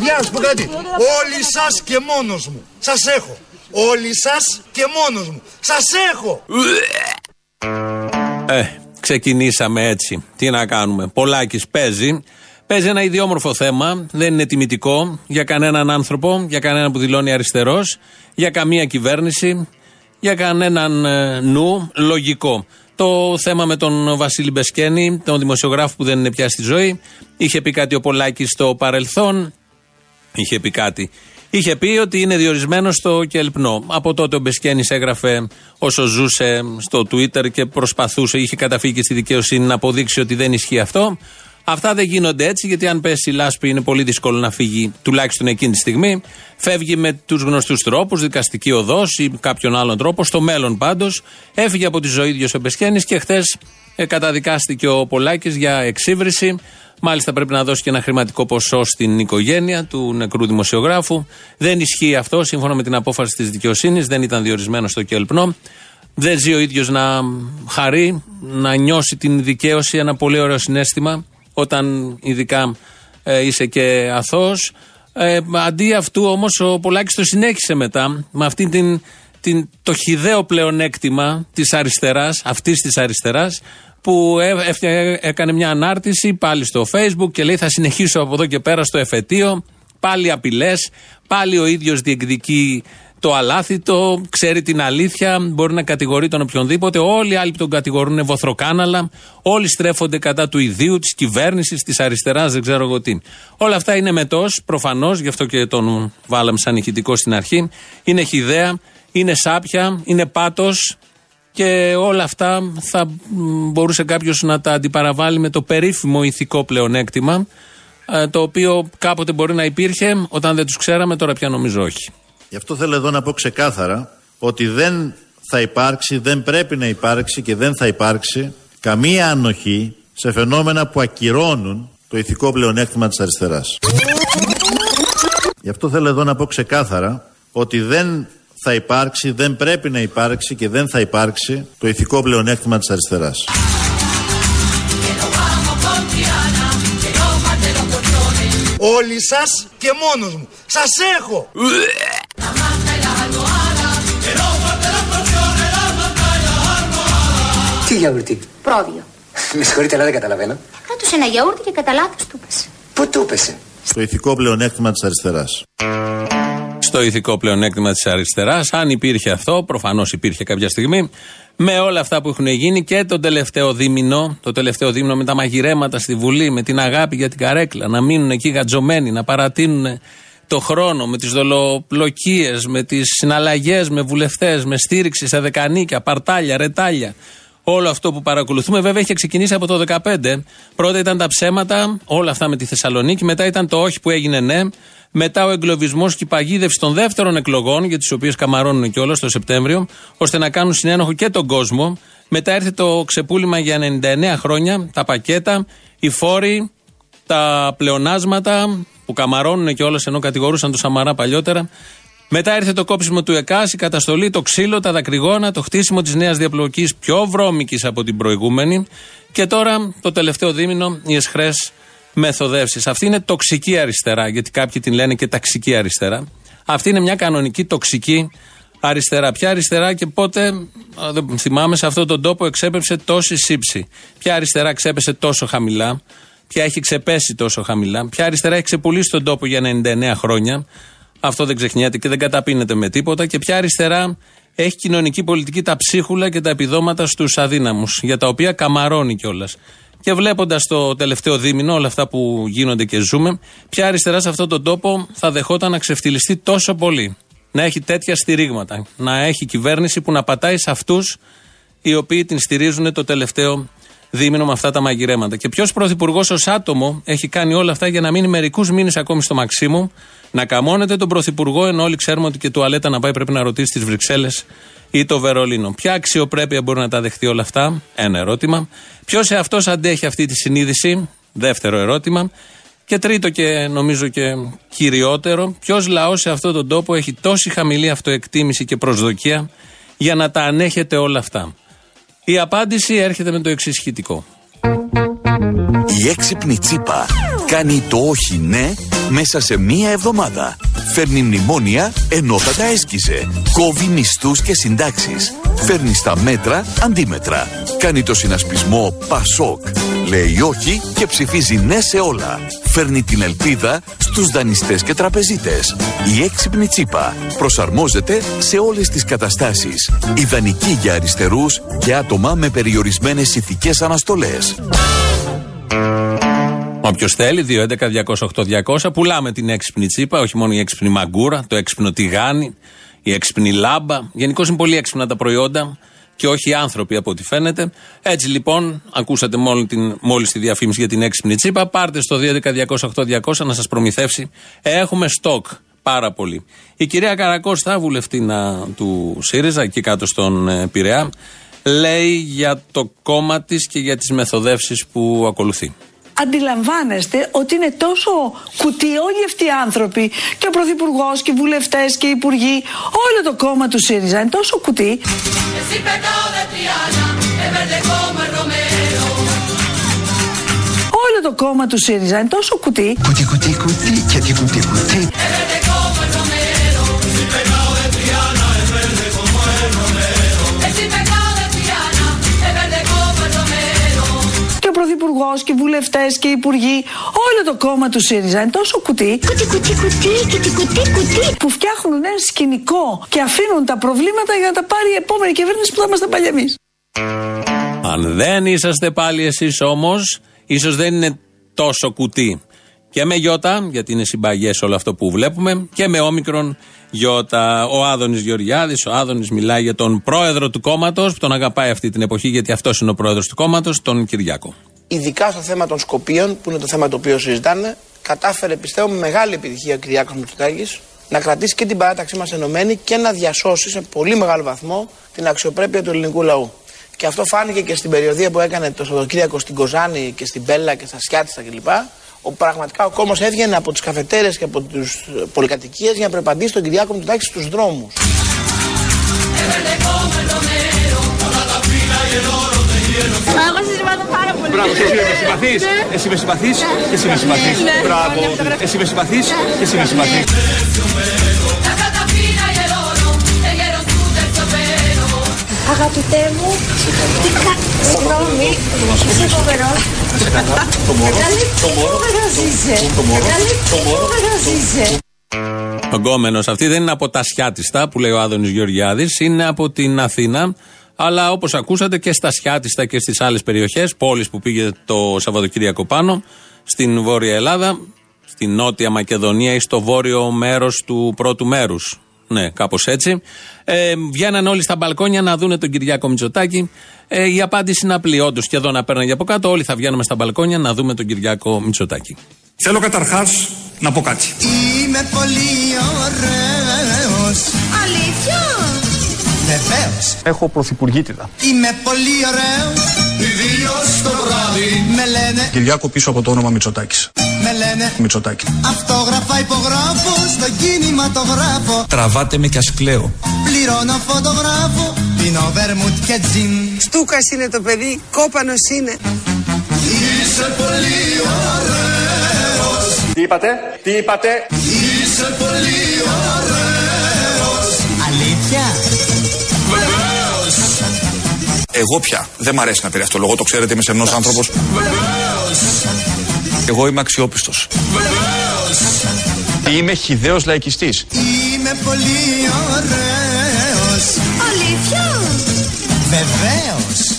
Παιδιά, να σου πω κάτι. Όλοι σας και μόνος μου. Σας έχω. Όλοι σας και μόνος μου. Σας έχω. Ε, ξεκινήσαμε έτσι. Τι να κάνουμε. Πολάκης παίζει. Παίζει ένα ιδιόμορφο θέμα. Δεν είναι τιμητικό για κανέναν άνθρωπο, για κανέναν που δηλώνει αριστερός, για καμία κυβέρνηση, για κανέναν ε, νου λογικό. Το θέμα με τον Βασίλη Μπεσκένη, τον δημοσιογράφο που δεν είναι πια στη ζωή. Είχε πει κάτι ο Πολάκης στο παρελθόν. Είχε πει κάτι. Είχε πει ότι είναι διορισμένος στο Κελπνό. Από τότε ο Μπεσκένης έγραφε όσο ζούσε στο Twitter και προσπαθούσε, είχε καταφύγει και στη δικαιοσύνη να αποδείξει ότι δεν ισχύει αυτό. Αυτά δεν γίνονται έτσι, γιατί αν πέσει η λάσπη είναι πολύ δύσκολο να φύγει, τουλάχιστον εκείνη τη στιγμή. Φεύγει με τους γνωστούς τρόπους, δικαστική οδός ή κάποιον άλλον τρόπο. Στο μέλλον πάντως έφυγε από τη ζωή ίδιος ο Μπεσχένη και χθες ε, καταδικάστηκε ο Πολάκης για εξύβριση. Μάλιστα πρέπει να δώσει και ένα χρηματικό ποσό στην οικογένεια του νεκρού δημοσιογράφου. Δεν ισχύει αυτό σύμφωνα με την απόφαση της δικαιοσύνης. Δεν ήταν διορισμένο στο Κελπνό. Δεν ζει ο ίδιος να χαρεί, να νιώσει την δικαίωση, ένα πολύ ωραίο συνέστημα όταν ειδικά ε, είσαι και αθώος. Ε, αντί αυτού όμως ο Πολάκης το συνέχισε μετά με αυτή την, την, το χιδαίο πλεονέκτημα της αριστεράς, αυτής της αριστεράς που έκανε μια ανάρτηση πάλι στο facebook και λέει θα συνεχίσω από εδώ και πέρα στο εφετείο πάλι απειλές, πάλι ο ίδιος διεκδικεί το αλάθητο, ξέρει την αλήθεια, μπορεί να κατηγορεί τον οποιονδήποτε. Όλοι οι άλλοι που τον κατηγορούν είναι βοθροκάναλα. Όλοι στρέφονται κατά του ιδίου, της κυβέρνησης, της αριστεράς, δεν ξέρω εγώ τι. Όλα αυτά είναι μετός, προφανώς, γι' αυτό και τον βάλαμε σαν ηχητικό στην αρχή. Είναι χιδέα, είναι σάπια, είναι πάτος. Και όλα αυτά θα μπορούσε κάποιος να τα αντιπαραβάλει με το περίφημο ηθικό πλεονέκτημα, ε, το οποίο κάποτε μπορεί να υπήρχε όταν δεν τους ξέραμε, τώρα πια νομίζω όχι. Γι' αυτό θέλω εδώ να πω ξεκάθαρα ότι δεν θα υπάρξει, δεν πρέπει να υπάρξει και δεν θα υπάρξει καμία ανοχή σε φαινόμενα που ακυρώνουν το ηθικό πλεονέκτημα της αριστεράς. Γι' αυτό θέλω εδώ να πω ξεκάθαρα ότι δεν θα υπάρξει, δεν πρέπει να υπάρξει και δεν θα υπάρξει το ηθικό πλεονέκτημα της αριστεράς. Όλοι σας και μόνος μου. Σας έχω! Τι γιαούρτι; Πρόβιο. Με συγχωρείτε, αλλά δεν καταλαβαίνω. Κράτωσε ένα γιαούρτι και κατά λάθος του πέσε. Πού του πέσε. Στο ηθικό πλεονέκτημα της αριστεράς. Στο ηθικό πλεονέκτημα της αριστεράς, αν υπήρχε αυτό, προφανώς υπήρχε κάποια στιγμή, με όλα αυτά που έχουν γίνει και το τελευταίο δίμηνο, το τελευταίο δίμηνο με τα μαγειρέματα στη Βουλή, με την αγάπη για την καρέκλα, να μείνουν εκεί γατζωμένοι, να παρατείνουν το χρόνο, με τις δολοπλοκίες, με τις συναλλαγές με βουλευτές, με στήριξη σε δεκανίκια, παρτάλια, ρετάλια. Όλο αυτό που παρακολουθούμε βέβαια είχε ξεκινήσει από το 2015. Πρώτα ήταν τα ψέματα, όλα αυτά με τη Θεσσαλονίκη. Μετά ήταν το όχι που έγινε ναι. Μετά ο εγκλωβισμός και η παγίδευση των δεύτερων εκλογών, για τις οποίες καμαρώνουν κιόλας το Σεπτέμβριο, ώστε να κάνουν συνένοχο και τον κόσμο. Μετά έρθει το ξεπούλημα για 99 χρόνια, τα πακέτα, οι φόροι, τα πλεονάσματα που καμαρώνουν κιόλας ενώ κατηγορούσαν τον Σαμαρά παλιότερα. Μετά ήρθε το κόψιμο του ΕΚΑΣ, η καταστολή, το ξύλο, τα δακρυγόνα, το χτίσιμο της νέας διαπλοκής πιο βρώμικης από την προηγούμενη. Και τώρα το τελευταίο δίμηνο οι εσχρές μεθοδεύσεις. Αυτή είναι τοξική αριστερά, γιατί κάποιοι την λένε και ταξική αριστερά. Αυτή είναι μια κανονική τοξική αριστερά. Ποια αριστερά και πότε, δεν θυμάμαι, σε αυτόν τον τόπο εξέπεψε τόση σύψη. Ποια αριστερά ξέπεσε τόσο χαμηλά. Ποια έχει ξεπέσει τόσο χαμηλά. Ποια αριστερά έχει ξεπουλήσει τον τόπο για 99 χρόνια. Αυτό δεν ξεχνιέται και δεν καταπίνεται με τίποτα. Και ποια αριστερά έχει κοινωνική πολιτική τα ψίχουλα και τα επιδόματα στους αδύναμους, για τα οποία καμαρώνει κιόλας. Και βλέποντας το τελευταίο δίμηνο όλα αυτά που γίνονται και ζούμε, ποια αριστερά σε αυτόν τον τόπο θα δεχόταν να ξεφτυλιστεί τόσο πολύ. Να έχει τέτοια στηρίγματα. Να έχει κυβέρνηση που να πατάει σε αυτούς οι οποίοι την στηρίζουν το τελευταίο δίμηνο με αυτά τα μαγειρέματα. Και ποιος πρωθυπουργός ως άτομο έχει κάνει όλα αυτά για να μείνει μερικούς μήνες ακόμη στο Μαξίμου, να καμώνεται τον πρωθυπουργό, ενώ όλοι ξέρουμε ότι και τουαλέτα να πάει πρέπει να ρωτήσει τις Βρυξέλλες ή το Βερολίνο. Ποια αξιοπρέπεια μπορεί να τα δεχτεί όλα αυτά, ένα ερώτημα. Ποιος σε αυτός αντέχει αυτή τη συνείδηση, δεύτερο ερώτημα. Και τρίτο και νομίζω και κυριότερο, ποιος λαός σε αυτόν τον τόπο έχει τόση χαμηλή αυτοεκτίμηση και προσδοκία για να τα ανέχεται όλα αυτά. Η απάντηση έρχεται με το εξής σχετικό. Η έξυπνη τσίπα Κάνει το όχι ναι μέσα σε μία εβδομάδα. Φέρνει μνημόνια ενώ θα τα έσκησε. Κόβει μισθούς και συντάξεις. Φέρνει στα μέτρα αντίμετρα. Κάνει το συνασπισμό Πασόκ. Λέει όχι και ψηφίζει ναι σε όλα. Φέρνει την ελπίδα στους δανειστές και τραπεζίτες. Η έξυπνη τσίπα προσαρμόζεται σε όλες τις καταστάσεις. Ιδανική για αριστερούς και άτομα με περιορισμένες ηθικές αναστολές. Όποιο θέλει, 2.11.208.200. Πουλάμε την έξυπνη τσίπα, όχι μόνο η έξυπνη μαγκούρα, το έξυπνο τηγάνι, η έξυπνη λάμπα. Γενικώς είναι πολύ έξυπνα τα προϊόντα και όχι οι άνθρωποι από ό,τι φαίνεται. Έτσι λοιπόν, ακούσατε μόλι την, μόλις τη διαφήμιση για την έξυπνη τσίπα. Πάρτε στο 2.11.208.200 να σας προμηθεύσει. Έχουμε στόκ πάρα πολύ. Η κυρία Καρακώστα, βουλευτήνα του ΣΥΡΙΖΑ, εκεί κάτω στον ε, Πειραιά, λέει για το κόμμα της και για τις μεθοδεύσεις που ακολουθεί αντιλαμβάνεστε ότι είναι τόσο κουτί όλοι αυτοί οι άνθρωποι και ο Πρωθυπουργός και οι βουλευτές και οι υπουργοί, όλο το κόμμα του ΣΥΡΙΖΑ είναι τόσο κουτί. Όλο το κόμμα του ΣΥΡΙΖΑ είναι τόσο κουτί. Κουτί, κουτί, κουτί, γιατί κουτί, κουτί. Πρωθυπουργό και βουλευτές και υπουργοί, όλο το κόμμα του ΣΥΡΙΖΑ είναι τόσο κουτί. Κουτί, κουτί, κουτί, κουτί, κουτί, κουτί. Που φτιάχνουν ένα σκηνικό και αφήνουν τα προβλήματα για να τα πάρει η επόμενη κυβέρνηση που θα είμαστε πάλι εμείς. Αν δεν είσαστε πάλι εσείς όμως, ίσως δεν είναι τόσο κουτί. Και με γιώτα, γιατί είναι συμπαγές όλο αυτό που βλέπουμε, και με όμικρον γιώτα. Ο Άδωνης Γεωργιάδης, ο Άδωνης μιλάει για τον πρόεδρο του κόμματος, που τον αγαπάει αυτή την εποχή, γιατί αυτός είναι ο πρόεδρος του κόμματος, τον Κυριάκο ειδικά στο θέμα των Σκοπίων, που είναι το θέμα το οποίο συζητάνε, κατάφερε πιστεύω με μεγάλη επιτυχία ο Κυριάκος Μητσοτάκης να κρατήσει και την παράταξή μας ενωμένη και να διασώσει σε πολύ μεγάλο βαθμό την αξιοπρέπεια του ελληνικού λαού. Και αυτό φάνηκε και στην περιοδία που έκανε το Σαββατοκύριακο στην Κοζάνη και στην Μπέλα και στα Σιάτιστα κλπ. Όπου πραγματικά ο κόμμα έβγαινε από τις καφετέρες και από τι πολυκατοικίες για να προπαντήσει τον Κυριάκο Μητσοτάκη στους δρόμους. Μπράβο, εσύ με συμπαθείς. Εσύ με συμπαθείς και εσύ με συμπαθείς. Μπράβο. Εσύ με συμπαθείς και εσύ με συμπαθείς. Αγαπητέ μου, συγγνώμη, είσαι φοβερός. Το μωρό, το μωρό, το μωρό, το Ο γκόμενος αυτή δεν είναι από τα Σιάτιστα που λέει ο Άδωνης Γεωργιάδης, είναι από την Αθήνα αλλά όπως ακούσατε και στα Σιάτιστα και στις άλλες περιοχές, πόλεις που πήγε το Σαββατοκύριακο πάνω, στην Βόρεια Ελλάδα, στην Νότια Μακεδονία ή στο βόρειο μέρος του πρώτου μέρους. Ναι, κάπως έτσι. Ε, βγαίναν όλοι στα μπαλκόνια να δούνε τον Κυριάκο Μητσοτάκη. Ε, η απάντηση είναι απλή. Όντως, σχεδόν να παίρναγε από κάτω, όλοι θα βγαίνουμε στα μπαλκόνια να δούμε τον Κυριάκο Μητσοτάκη. Θέλω καταρχάς να πω κάτι. Είμαι πολύ ωραίος. Αλήθεια! Βεβαίω. Έχω πρωθυπουργήτητα. Είμαι πολύ ωραίο. Ιδίω το βράδυ. Με λένε. Κυριάκο πίσω από το όνομα Μητσοτάκης. Με λένε. Μητσοτάκη. Αυτόγραφα υπογράφω στο κινηματογράφο. Τραβάτε με κι ας κλαίω. Πληρώνω φωτογράφο. Πίνω βερμούτ και τζιν. Στούκας είναι το παιδί, κόπανος είναι. Είσαι πολύ ωραίος. Τι είπατε, τι είπατε; Είσαι πολύ ωραίος. Αλήθεια; Εγώ πια. Δεν μ' αρέσει να πει αυτό το λόγο, το ξέρετε, είμαι σεμνό άνθρωπος. Εγώ είμαι αξιόπιστος. Είμαι χιδαίο λαϊκιστής. Είμαι πολύ ωραίος. Αλήθεια! Βεβαίως.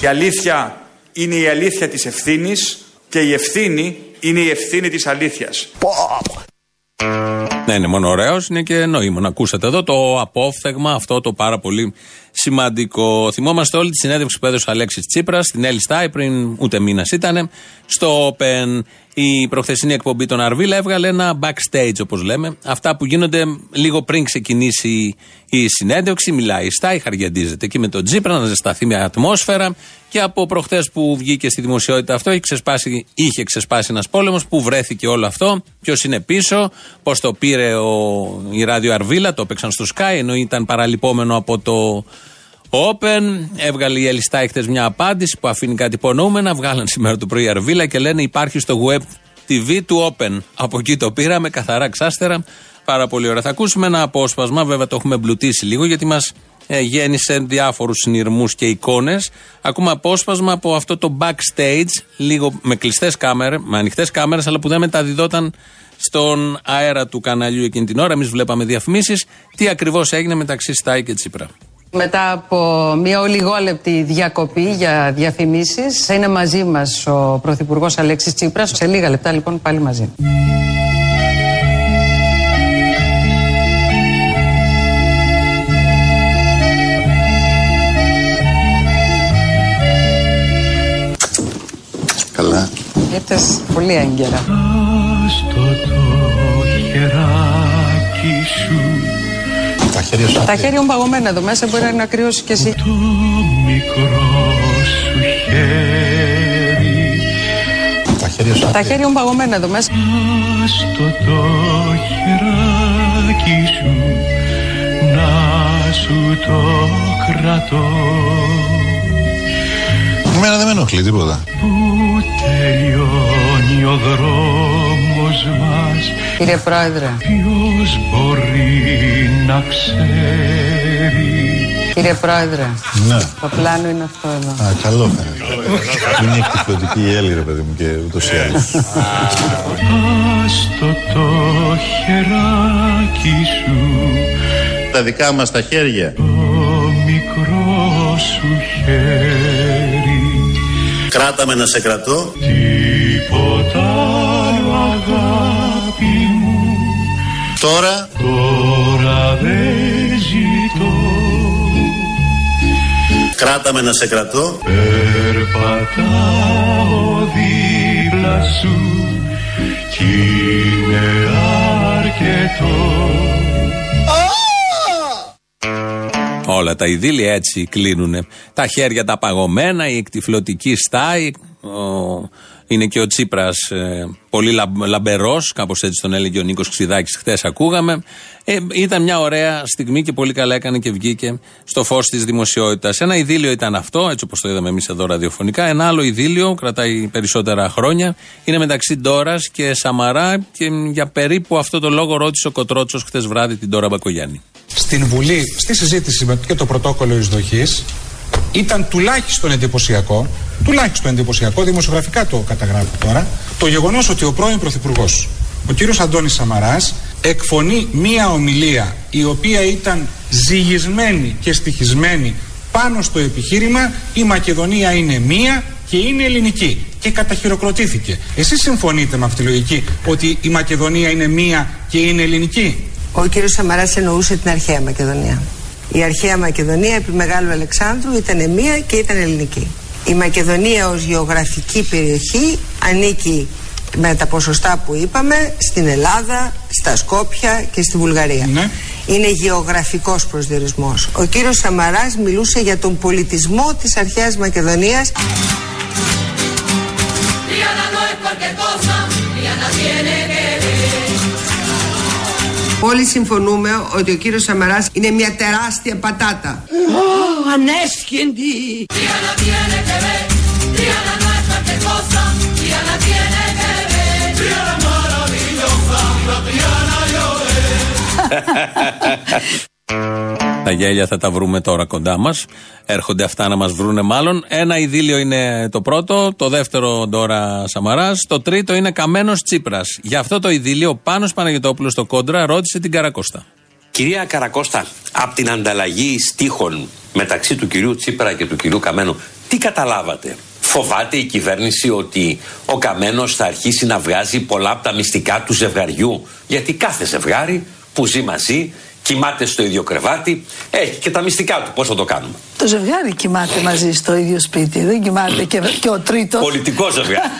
Η αλήθεια είναι η αλήθεια της ευθύνης και η ευθύνη είναι η ευθύνη της αλήθειας. Ναι, είναι μόνο ωραίος, είναι και νοήμων. Ακούσατε εδώ το απόφθεγμα, αυτό το πάρα πολύ σημαντικό. Θυμόμαστε όλη τη συνέντευξη που έδωσε ο Αλέξης Τσίπρας στην Έλλη Στάι πριν ούτε μήνας ήταν. Στο Open η προχθεσινή εκπομπή των Αρβίλα έβγαλε ένα backstage, όπως λέμε. Αυτά που γίνονται λίγο πριν ξεκινήσει η συνέντευξη. Μιλάει η Στάι, χαριαντίζεται εκεί με τον Τσίπρα να ζεσταθεί μια ατμόσφαιρα. Και από προχθές που βγήκε στη δημοσιότητα αυτό, είχε ξεσπάσει, είχε ξεσπάσει ένας πόλεμος. Πού βρέθηκε όλο αυτό, ποιος είναι πίσω, πώς το πήρε ο, η ράδιο Αρβίλα, το έπαιξαν στο Sky, ενώ ήταν παραλυπόμενο από το Open. Έβγαλε η Ελιστά χτε μια απάντηση που αφήνει κάτι υπονοούμενα. Βγάλαν σήμερα το πρωί Αρβίλα και λένε υπάρχει στο web TV του Open. Από εκεί το πήραμε, καθαρά ξάστερα. Πάρα πολύ ωραία. Θα ακούσουμε ένα απόσπασμα, βέβαια το έχουμε εμπλουτίσει λίγο γιατί μας ε, γέννησε διάφορους συνειρμούς και εικόνες. Ακούμε απόσπασμα από αυτό το backstage, λίγο με κλειστές κάμερες, με ανοιχτές κάμερες, αλλά που δεν μεταδιδόταν στον αέρα του καναλιού εκείνη την ώρα. Εμείς βλέπαμε διαφημίσεις. Τι ακριβώς έγινε μεταξύ Στάι και Τσίπρα. Μετά από μια ολιγόλεπτη διακοπή για διαφημίσεις θα είναι μαζί μας ο Πρωθυπουργός Αλέξης Τσίπρας. Σε λίγα λεπτά λοιπόν πάλι μαζί. Καλά. Ήρθες πολύ έγκαιρα. Τα χέρια σου. Τα χέρια μου παγωμένα εδώ μέσα μπορεί να κρυώσει κι εσύ. το μικρό σου χέρι Τα χέρια σου. Τα χέρια μου παγωμένα εδώ μέσα. στο το χεράκι σου να σου το κρατώ Εμένα δεν με ενοχλεί τίποτα. που τελειώνει ο δρόμος μας Κύριε Πρόεδρε, ποιος μπορεί να ξέρει; Κύριε Πρόεδρε, Ναι. το πλάνο είναι αυτό εδώ. Α, καλό φαίνεται. Είναι εκτιφλωτική η Έλλη, ρε παιδί μου, και ούτως ή άλλως. Άστο το χεράκι σου Τα δικά μας τα χέρια. το μικρό σου χέρι Κράτα με να σε κρατώ. τίποτα Τώρα τώρα δεν ζητώ κράτα με να σε κρατώ. Περπατάω δίπλα σου κι είναι αρκετό Όλα τα ειδήλια έτσι κλείνουν. Τα χέρια τα παγωμένα, η εκτιφλωτική στάη. Ο... Είναι και ο Τσίπρας πολύ λαμπ, λαμπερός, κάπως έτσι τον έλεγε ο Νίκος Ξιδάκη. Χθες ακούγαμε. Ε, ήταν μια ωραία στιγμή και πολύ καλά έκανε και βγήκε στο φως της δημοσιότητας. Ένα ειδήλιο ήταν αυτό, έτσι όπως το είδαμε εμείς εδώ ραδιοφωνικά. Ένα άλλο ειδήλιο, κρατάει περισσότερα χρόνια, είναι μεταξύ Ντόρας και Σαμαρά και για περίπου αυτό το λόγο ρώτησε ο Κοτρότσος χθες βράδυ την Ντόρα Μπακογιάννη. στην Βουλή, στη συζήτηση με και το πρωτόκολλο εισδοχής, ήταν τουλάχιστον εντυπωσιακό, τουλάχιστον εντυπωσιακό, δημοσιογραφικά το καταγράφω τώρα, το γεγονός ότι ο πρώην Πρωθυπουργός, ο κύριος Αντώνης Σαμαράς, εκφωνεί μία ομιλία η οποία ήταν ζυγισμένη και στοιχισμένη πάνω στο επιχείρημα η Μακεδονία είναι μία και είναι ελληνική και καταχειροκροτήθηκε. Εσείς συμφωνείτε με αυτή τη λογική ότι η Μακεδονία είναι μία και είναι ελληνική. Ο κύριος Σαμαράς εννοούσε την αρχαία Μακεδονία. Η αρχαία Μακεδονία επί Μεγάλου Αλεξάνδρου ήταν μία και ήταν ελληνική. Η Μακεδονία ως γεωγραφική περιοχή ανήκει με τα ποσοστά που είπαμε στην Ελλάδα, στα Σκόπια και στη Βουλγαρία. Ναι. Είναι γεωγραφικός προσδιορισμός. Ο κύριος Σαμαράς μιλούσε για τον πολιτισμό της αρχαίας Μακεδονίας Όλοι συμφωνούμε ότι ο κύριος Σαμαράς είναι μια τεράστια πατάτα. Ανέσχυντη. Τα γέλια θα τα βρούμε τώρα κοντά μας. Έρχονται αυτά να μας βρούνε μάλλον. Ένα ειδήλιο είναι το πρώτο, το δεύτερο Ντόρα Σαμαράς, το τρίτο είναι Καμένος Τσίπρας. Γι' αυτό το ειδήλιο, ο Πάνος Παναγιώτοπουλο στο κόντρα ρώτησε την Καρακώστα. Κυρία Καρακώστα, από την ανταλλαγή στίχων μεταξύ του κυρίου Τσίπρα και του κυρίου Καμένου, τι καταλάβατε; Φοβάται η κυβέρνηση ότι ο Καμένος θα αρχίσει να βγάζει πολλά από τα μυστικά του ζευγαριού; Γιατί κάθε ζευγάρι που ζει μαζί, κοιμάται στο ίδιο κρεβάτι, έχει και τα μυστικά του. Πώς θα το κάνουμε. Το ζευγάρι κοιμάται μαζί στο ίδιο σπίτι. Δεν κοιμάται και, και ο τρίτος. Πολιτικό ζευγάρι.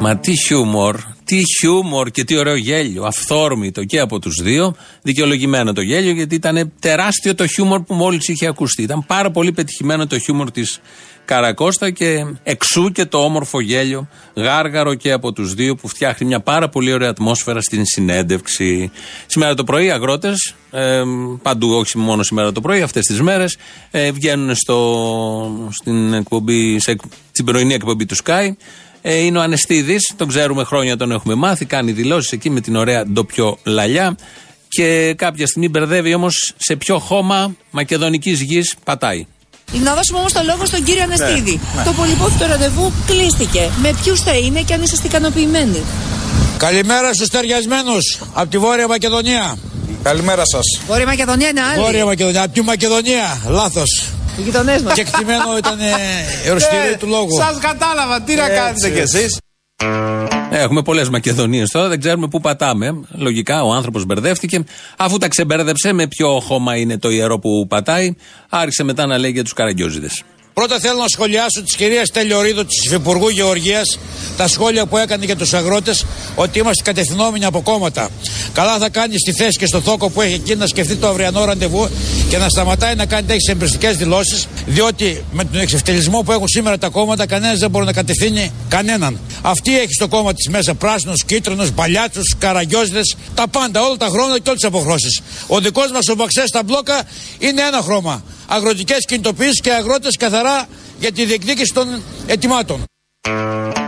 Μα τι χιούμορ, τι χιούμορ και τι ωραίο γέλιο. Αυθόρμητο και από τους δύο. Δικαιολογημένο το γέλιο γιατί ήταν τεράστιο το χιούμορ που μόλις είχε ακουστεί. Ήταν πάρα πολύ πετυχημένο το χιούμορ της Καρακώστα και εξού και το όμορφο γέλιο γάργαρο και από τους δύο που φτιάχνει μια πάρα πολύ ωραία ατμόσφαιρα στην συνέντευξη. Σήμερα το πρωί αγρότες, ε, παντού όχι μόνο σήμερα το πρωί, αυτές τις μέρες ε, βγαίνουν στο, στην, εκπομπή, σε, στην πρωινή εκπομπή του Sky ε, είναι ο Ανεστίδης, τον ξέρουμε χρόνια, τον έχουμε μάθει. Κάνει δηλώσεις εκεί με την ωραία ντοπιό λαλιά. Και κάποια στιγμή μπερδεύει όμως σε ποιο χώμα μακεδονικής γης πατάει. Να δώσουμε όμως το λόγο στον κύριο Ανεστίδη. ναι. Το πολυπόθητο ραντεβού κλείστηκε. Με ποιους θα είναι και αν είσαστε ικανοποιημένοι. Καλημέρα στους ταιριασμένους από τη Βόρεια Μακεδονία. Καλημέρα σας. Βόρεια Μακεδονία είναι άλλη. Βόρεια Μακεδονία, από τη Μακεδονία. Λάθος. Οι γειτονές μας. Και εκτιμένο ήταν ε, ερωτηστήριο του λόγου. Σας κατάλαβα, τι να Έτσι. κάνετε κι εσείς. Έχουμε πολλές Μακεδονίες τώρα, δεν ξέρουμε πού πατάμε. Λογικά ο άνθρωπος μπερδεύτηκε. Αφού τα ξεμπέρδεψε με ποιο χώμα είναι το ιερό που πατάει, άρχισε μετά να λέει για τους καραγκιόζιδε. Πρώτα θέλω να σχολιάσω της κυρίας Τελειορίδου, της Υφυπουργού Γεωργίας, τα σχόλια που έκανε για τους αγρότες ότι είμαστε κατευθυνόμενοι από κόμματα. Καλά θα κάνει στη θέση και στο θόκο που έχει εκεί να σκεφτεί το αυριανό ραντεβού και να σταματάει να κάνει τέτοιες εμπριστικές δηλώσεις, διότι με τον εξευτελισμό που έχουν σήμερα τα κόμματα, κανένας δεν μπορεί να κατευθύνει κανέναν. Αυτή έχει στο κόμμα της μέσα πράσινου, κίτρινου, παλιάτσου, καραγκιόζιδε, τα πάντα, όλα τα χρώματα και όλες τις αποχρώσεις. Ο δικός μας ο Μπαξές στα μπλόκα είναι ένα χρώμα. Αγροτικές κινητοποιήσεις και αγρότες καθαρά για τη διεκδίκηση των ετοιμάτων.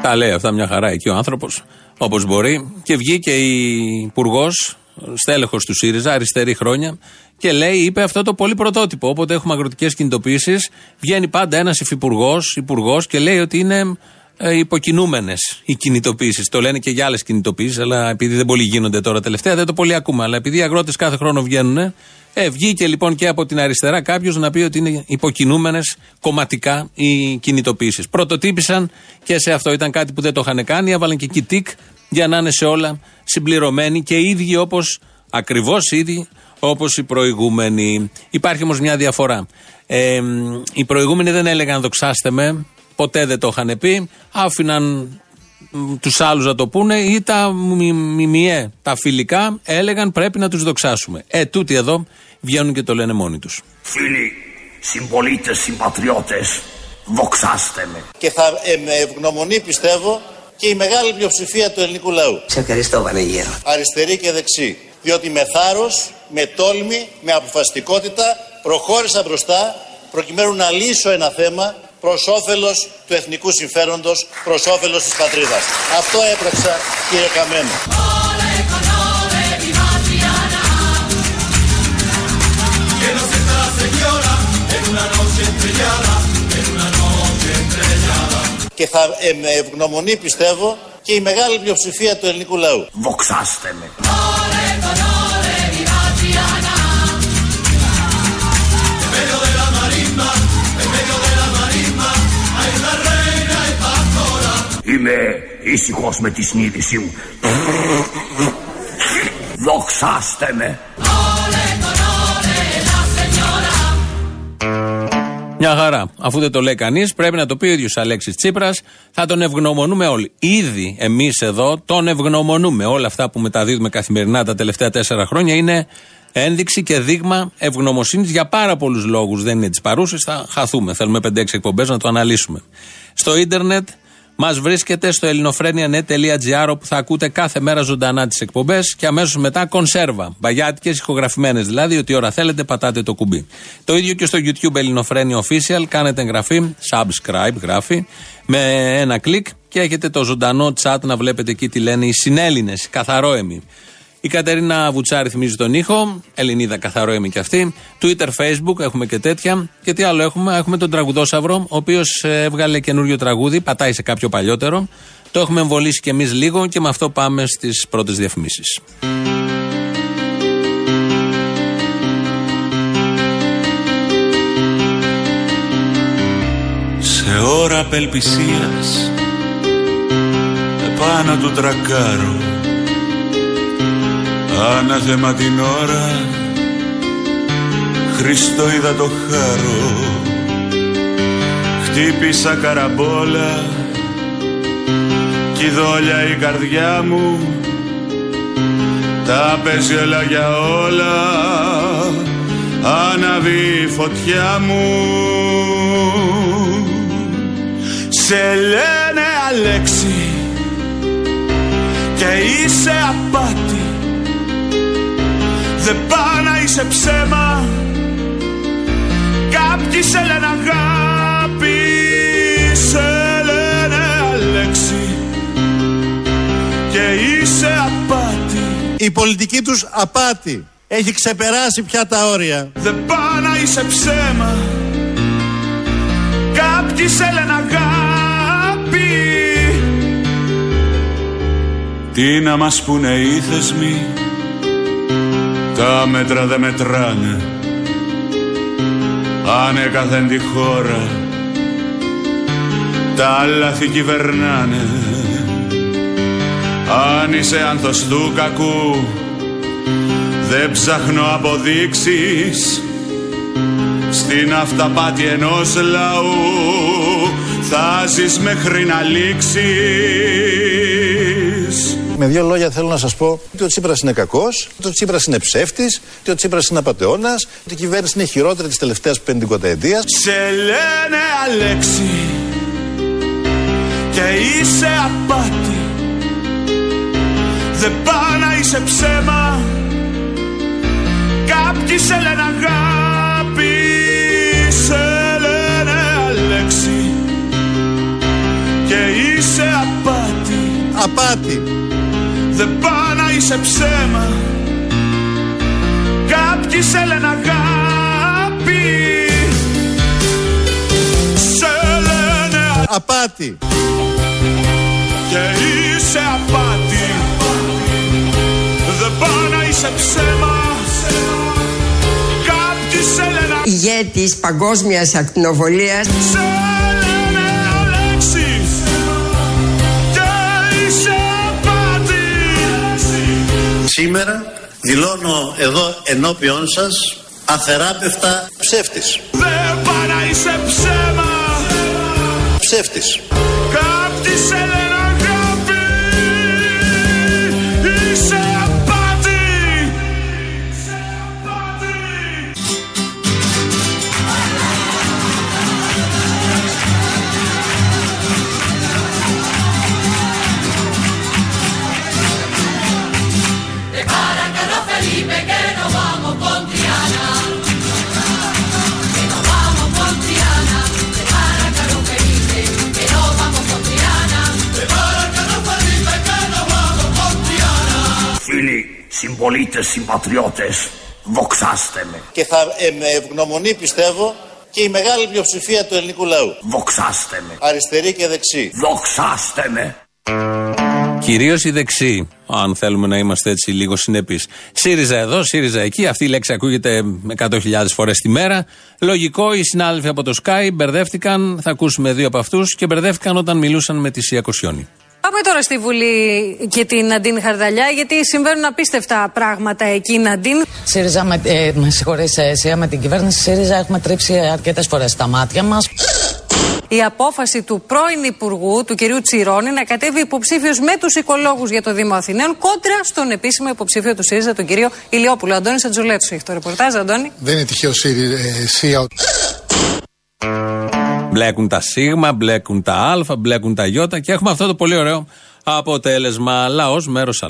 Τα λέει αυτά μια χαρά εκεί ο άνθρωπος, όπως μπορεί. Και βγήκε η υπουργός, στέλεχος του ΣΥΡΙΖΑ, αριστερή χρόνια, και λέει, είπε αυτό το πολύ πρωτότυπο. Όποτε έχουμε αγροτικές κινητοποιήσεις, βγαίνει πάντα ένας υφυπουργός, υπουργός και λέει ότι είναι ε, υποκινούμενες οι κινητοποιήσεις. Το λένε και για άλλες κινητοποιήσεις, αλλά επειδή δεν πολύ γίνονται τώρα τελευταία, δεν το πολύ ακούμε. Αλλά επειδή οι αγρότες κάθε χρόνο βγαίνουν, ε, βγήκε λοιπόν και από την αριστερά κάποιος να πει ότι είναι υποκινούμενες κομματικά οι κινητοποιήσεις. Πρωτοτύπησαν και σε αυτό ήταν κάτι που δεν το είχαν κάνει, έβαλαν και εκεί τικ για να είναι σε όλα συμπληρωμένοι και ίδιοι όπως ακριβώς ίδιοι όπως οι προηγούμενοι. Υπάρχει όμως μια διαφορά. Ε, οι προηγούμενοι δεν έλεγαν δοξάστε με, ποτέ δεν το είχαν πει, άφηναν τους άλλους να το πούνε ή τα μιμιέ, τα φιλικά, έλεγαν πρέπει να τους δοξάσουμε. Ε, τούτοι εδώ βγαίνουν και το λένε μόνοι τους. Φίλοι, συμπολίτες, συμπατριώτες, δοξάστε με. Και θα ε, με ευγνωμονεί πιστεύω και η μεγάλη πλειοψηφία του ελληνικού λαού. Σε ευχαριστώ Βανεγέρο. Αριστερή και δεξί. Διότι με θάρρος, με τόλμη, με αποφασιστικότητα προχώρησα μπροστά προκειμένου να λύσω ένα θέμα προς όφελος του εθνικού συμφέροντος, προς όφελος της πατρίδας. Αυτό έπραξα κύριε Καμένο. Και θα ε, με ευγνωμονεί πιστεύω και η μεγάλη πλειοψηφία του ελληνικού λαού. Δοξάστε με. Είμαι ήσυχος με τη συνείδησή μου. Δοξάστε με. Μια χαρά. Αφού δεν το λέει κανείς, πρέπει να το πει ο ίδιος Αλέξης Τσίπρας. Θα τον ευγνωμονούμε όλοι. Ήδη εμείς εδώ τον ευγνωμονούμε. Όλα αυτά που μεταδίδουμε καθημερινά τα τελευταία τέσσερα χρόνια είναι ένδειξη και δείγμα ευγνωμοσύνης για πάρα πολλούς λόγους. Δεν είναι τι παρούσε, θα χαθούμε. Θέλουμε 5-6 εκπομπές να το αναλύσουμε. Στο ίντερνετ μας βρίσκεται στο ελληνοφρένια.net.gr όπου θα ακούτε κάθε μέρα ζωντανά τις εκπομπές και αμέσως μετά κονσέρβα. Μπαγιάτικες, ηχογραφημένες δηλαδή, ότι ώρα θέλετε πατάτε το κουμπί. Το ίδιο και στο YouTube Ελληνοφρένια Official. Κάνετε εγγραφή, subscribe γράφει, με ένα κλικ και έχετε το ζωντανό chat να βλέπετε εκεί τι λένε οι συνέλληνες, καθαρόεμοι. Η Κατερίνα Βουτσάρη θυμίζει τον ήχο. Ελληνίδα καθαρόεμη κι αυτή. Twitter, Facebook έχουμε και τέτοια. Και τι άλλο έχουμε; Έχουμε τον Τραγουδόσαυρο, ο οποίος έβγαλε καινούριο τραγούδι. Πατάει σε κάποιο παλιότερο. Το έχουμε εμβολήσει κι εμείς λίγο και με αυτό πάμε στις πρώτες διαφημίσεις. Σε ώρα απελπισίας Επάνω του τρακάρου Ανάθεμα την ώρα. Χριστό είδα το χάρο. Χτύπησα καραμπόλα. Κι δόλια η καρδιά μου. Τα παίζει όλα για όλα. Αναβεί η φωτιά μου. Σε λένε Αλέξη και είσαι απάτη Δεν πάει να είσαι ψέμα. Κάποιοι σε λένε αγάπη Σε λένε Αλέξη. Και είσαι απάτη. Η πολιτική τους απάτη. Έχει ξεπεράσει πια τα όρια. Δεν πάει να είσαι ψέμα. Κάποιοι σε λένε αγάπη. Τι να μας πούνε οι θεσμοί; Τα μέτρα δεν μετράνε. Ανέκαθεν τη χώρα. Τα λάθη κυβερνάνε. Αν είσαι άνθος του κακού Δεν ψάχνω αποδείξεις. Στην αυταπάτη ενός λαού θα ζεις μέχρι να λήξεις Με δύο λόγια θέλω να σας πω ότι ο Τσίπρας είναι κακός, ότι ο Τσίπρας είναι ψεύτης, ότι ο Τσίπρας είναι απατεώνας, ότι η κυβέρνηση είναι η χειρότερη της τελευταίας πεντηκονταετίας. Σε λένε Αλέξη και είσαι απάτη. Δεν πάει να είσαι ψέμα. Κάποιοι σε λένε αγάπη. Σε λένε Αλέξη και είσαι απάτη. Απάτη Δεν πάει να είσαι ψέμα. Κάποιοι σε λένε αγάπη. Σε λένε Απάτη. Και είσαι απάτη. Δεν πάει να είσαι ψέμα. Κάποιοι σε λένε Ηγέτης παγκόσμιας ακτινοβολίας. Σε λένε Σήμερα δηλώνω εδώ ενώπιον σας αθεράπευτα ψεύτης. Δεν πάει να είσαι ψέμα Ψεύτης. Κάποιοι συμπολίτες, συμπατριώτες, δοξάστε με. Και θα ε, με ευγνωμονεί πιστεύω και η μεγάλη πλειοψηφία του ελληνικού λαού. Δοξάστε με. Αριστερή και δεξί. Δοξάστε με. Κυρίως η δεξί, αν θέλουμε να είμαστε έτσι λίγο συνεπείς. ΣΥΡΙΖΑ εδώ, ΣΥΡΙΖΑ εκεί. Αυτή η λέξη ακούγεται 100.000 φορές τη μέρα. Λογικό, οι συνάδελφοι από το Sky μπερδεύτηκαν. Θα ακούσουμε δύο από αυτούς και μπερδεύτηκαν όταν μιλούσαν με τη Σία Κοσιόνη. Πάμε τώρα στη Βουλή και την Ναντίν Χαρδαλιά, γιατί συμβαίνουν απίστευτα πράγματα εκεί, Ναντίν. ΣΥΡΙΖΑ, με, ε, με συγχωρείς, ε, εσύ, με την κυβέρνηση ΣΥΡΙΖΑ έχουμε τρίψει αρκετές φορές τα μάτια μας. Η απόφαση του πρώην Υπουργού, του κυρίου Τσιρόνη, να κατέβει υποψήφιος με τους οικολόγους για το Δήμο Αθηναίων κόντρα στον επίσημο υποψήφιο του ΣΥΡΙΖΑ, τον κύριο Ηλιόπουλο. Αντώνη Ατζουλέτου έχει το ρεπορτάζ, Αντώνη. Δεν είναι τυχαίο ε, ΣΥΑ. Μπλέκουν τα σίγμα, μπλέκουν τα α, μπλέκουν τα ι και έχουμε αυτό το πολύ ωραίο αποτέλεσμα. Λαός μέρος α.